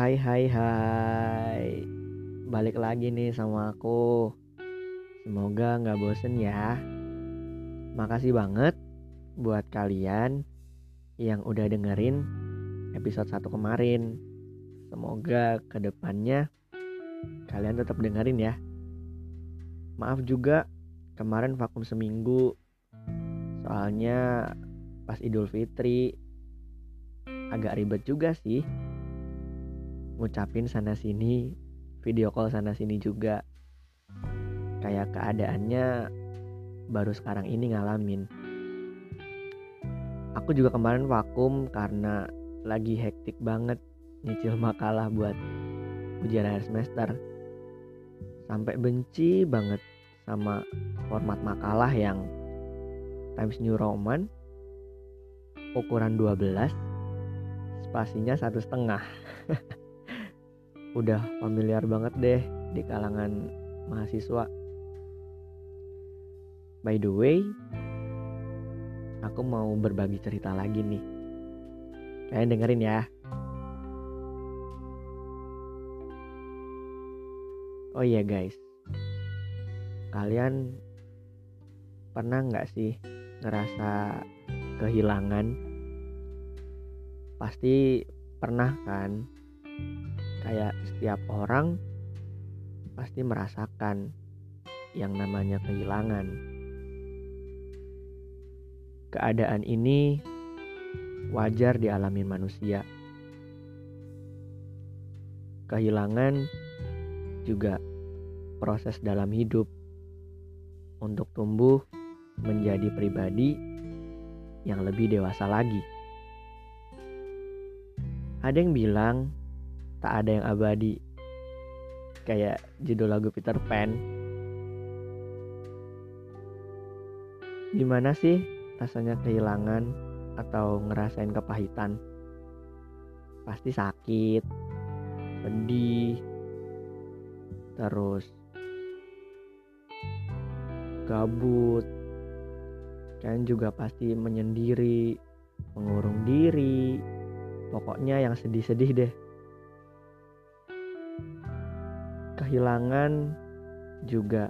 Hai hai hai. Balik lagi nih sama aku. Semoga nggak bosen ya. Makasih banget buat kalian yang udah dengerin episode 1 kemarin. Semoga ke depannya kalian tetap dengerin ya. Maaf juga kemarin vakum seminggu. Soalnya pas Idul Fitri agak ribet juga sih ngucapin sana sini video call sana sini juga. Kayak keadaannya baru sekarang ini ngalamin. Aku juga kemarin vakum karena lagi hektik banget nyicil makalah buat ujian akhir semester. Sampai benci banget sama format makalah yang Times New Roman ukuran 12 spasinya satu setengah udah familiar banget deh di kalangan mahasiswa. By the way, aku mau berbagi cerita lagi nih. Kalian dengerin ya. Oh iya guys, kalian pernah nggak sih ngerasa kehilangan? Pasti pernah kan? Kayak setiap orang pasti merasakan yang namanya kehilangan. Keadaan ini wajar dialami manusia. Kehilangan juga proses dalam hidup untuk tumbuh menjadi pribadi yang lebih dewasa lagi. Ada yang bilang tak ada yang abadi. Kayak judul lagu Peter Pan. Gimana sih rasanya kehilangan atau ngerasain kepahitan? Pasti sakit sedih terus gabut. Kan juga pasti menyendiri mengurung diri. Pokoknya yang sedih-sedih deh kehilangan juga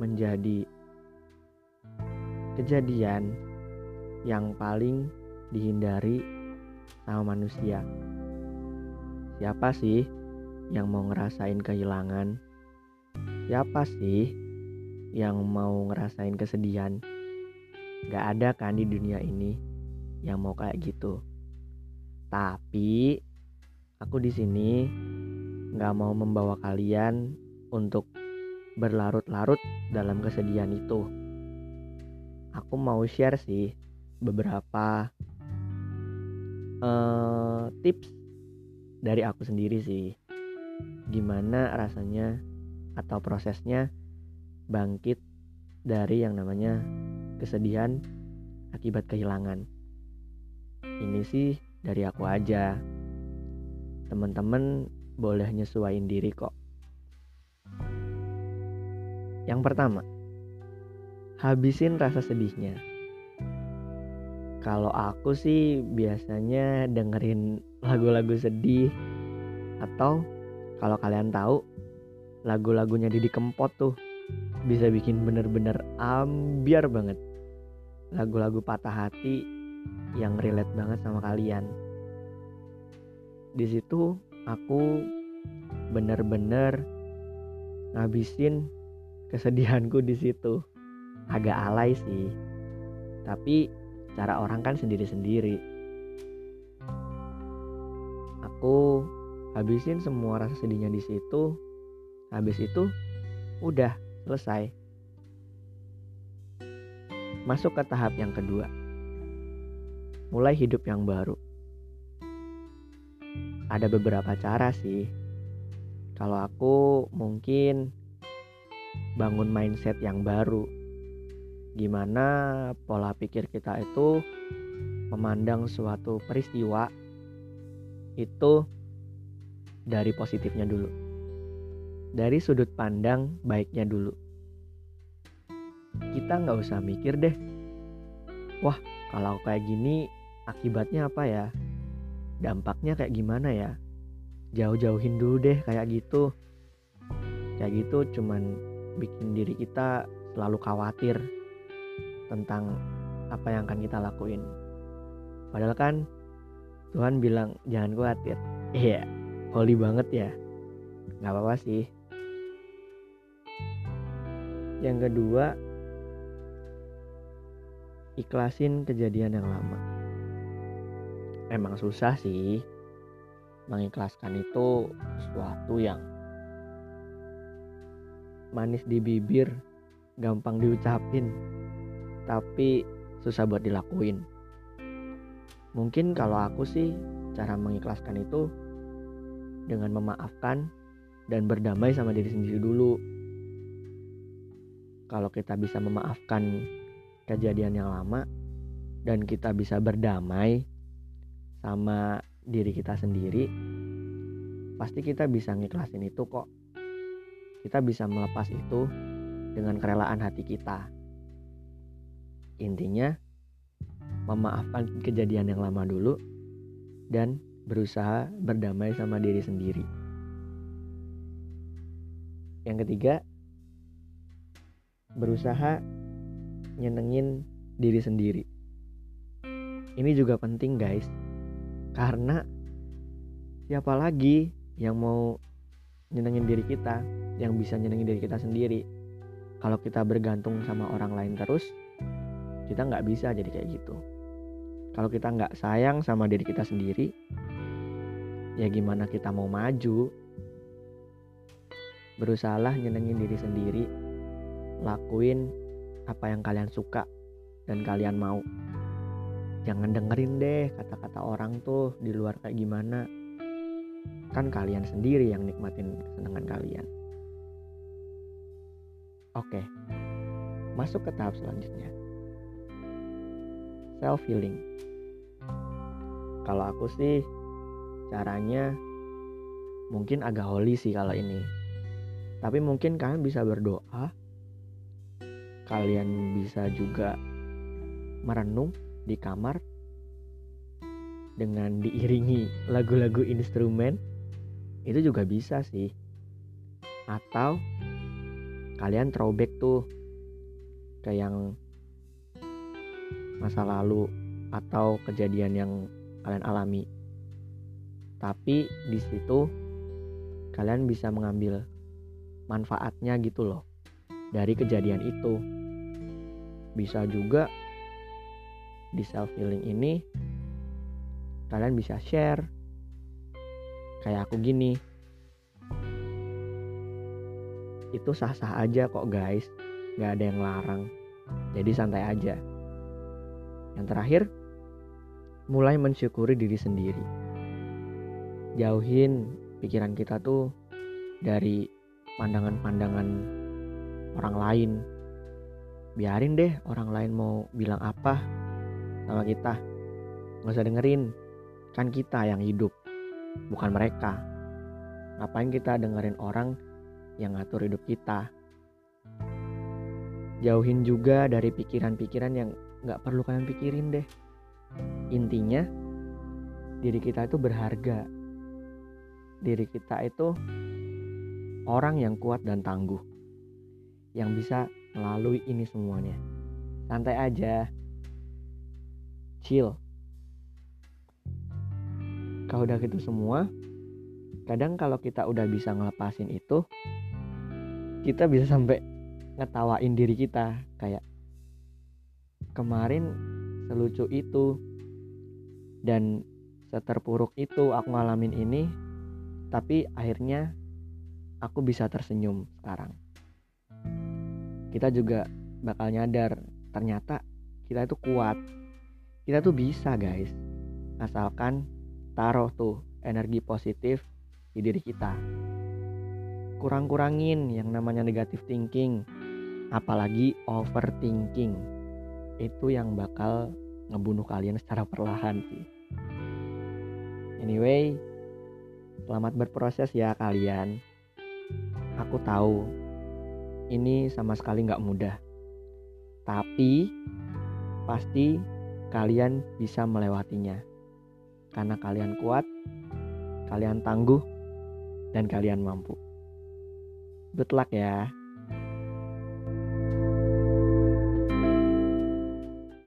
menjadi kejadian yang paling dihindari sama manusia. Siapa sih yang mau ngerasain kehilangan? Siapa sih yang mau ngerasain kesedihan? Gak ada kan di dunia ini yang mau kayak gitu. Tapi aku di sini nggak mau membawa kalian untuk berlarut-larut dalam kesedihan itu. Aku mau share sih beberapa uh, tips dari aku sendiri sih. Gimana rasanya atau prosesnya bangkit dari yang namanya kesedihan akibat kehilangan. Ini sih dari aku aja. Teman-teman boleh nyesuaiin diri kok. Yang pertama, habisin rasa sedihnya. Kalau aku sih biasanya dengerin lagu-lagu sedih atau kalau kalian tahu lagu-lagunya Didi Kempot tuh bisa bikin bener-bener ambiar banget. Lagu-lagu patah hati yang relate banget sama kalian. Di situ aku bener-bener ngabisin kesedihanku di situ. Agak alay sih tapi cara orang kan sendiri-sendiri. Aku habisin semua rasa sedihnya di situ habis itu udah selesai. Masuk ke tahap yang kedua. Mulai hidup yang baru ada beberapa cara sih. Kalau aku mungkin bangun mindset yang baru. Gimana pola pikir kita itu memandang suatu peristiwa itu dari positifnya dulu. Dari sudut pandang baiknya dulu. Kita nggak usah mikir deh. Wah, kalau kayak gini akibatnya apa ya? Dampaknya kayak gimana ya? Jauh-jauhin dulu deh kayak gitu. Kayak gitu cuman bikin diri kita selalu khawatir tentang apa yang akan kita lakuin. Padahal kan Tuhan bilang jangan khawatir. Iya holy banget ya. Nggak apa-apa sih. Yang kedua ikhlasin kejadian yang lama emang susah sih. Mengikhlaskan itu sesuatu yang manis di bibir gampang diucapin tapi susah buat dilakuin. Mungkin kalau aku sih cara mengikhlaskan itu dengan memaafkan dan berdamai sama diri sendiri dulu. Kalau kita bisa memaafkan kejadian yang lama dan kita bisa berdamai sama diri kita sendiri pasti kita bisa ngiklasin itu kok. Kita bisa melepas itu dengan kerelaan hati kita. Intinya memaafkan kejadian yang lama dulu dan berusaha berdamai sama diri sendiri. Yang ketiga berusaha nyenengin diri sendiri. Ini juga penting guys karena siapa lagi yang mau nyenengin diri kita yang bisa nyenengin diri kita sendiri? Kalau kita bergantung sama orang lain terus kita nggak bisa jadi kayak gitu. Kalau kita nggak sayang sama diri kita sendiri ya gimana kita mau maju? Berusahalah nyenengin diri sendiri lakuin apa yang kalian suka dan kalian mau jangan dengerin deh kata-kata orang tuh di luar kayak gimana. Kan kalian sendiri yang nikmatin kesenangan kalian. Oke masuk ke tahap selanjutnya. Self healing kalau aku sih caranya mungkin agak holy sih kalau ini. Tapi mungkin kalian bisa berdoa. Kalian bisa juga merenung di kamar dengan diiringi lagu-lagu instrumen itu juga bisa sih. Atau kalian throwback tuh ke yang masa lalu atau kejadian yang kalian alami. Tapi di situ kalian bisa mengambil manfaatnya gitu loh dari kejadian itu. Bisa juga di self healing ini kalian bisa share kayak aku gini. Itu sah-sah aja kok guys. Gak ada yang larang. Jadi santai aja. Yang terakhir mulai mensyukuri diri sendiri. Jauhin pikiran kita tuh dari pandangan-pandangan orang lain. Biarin deh orang lain mau bilang apa sama kita. Nggak usah dengerin. Kan kita yang hidup bukan mereka. Ngapain kita dengerin orang yang ngatur hidup kita? Jauhin juga dari pikiran-pikiran yang nggak perlu kalian pikirin deh. Intinya diri kita itu berharga. Diri kita itu orang yang kuat dan tangguh yang bisa melalui ini semuanya. Santai aja chill kalau udah gitu semua kadang kalau kita udah bisa ngelepasin itu kita bisa sampai ngetawain diri kita kayak kemarin selucu itu dan seterpuruk itu aku ngalamin ini tapi akhirnya aku bisa tersenyum sekarang. Kita juga bakal nyadar ternyata kita itu kuat kita tuh bisa guys. Asalkan taruh tuh energi positif di diri kita. Kurang-kurangin yang namanya negatif thinking apalagi overthinking. Itu yang bakal ngebunuh kalian secara perlahan sih. Anyway selamat berproses ya kalian. Aku tahu ini sama sekali nggak mudah. Tapi pasti kalian bisa melewatinya. Karena kalian kuat, kalian tangguh, dan kalian mampu. Good luck ya.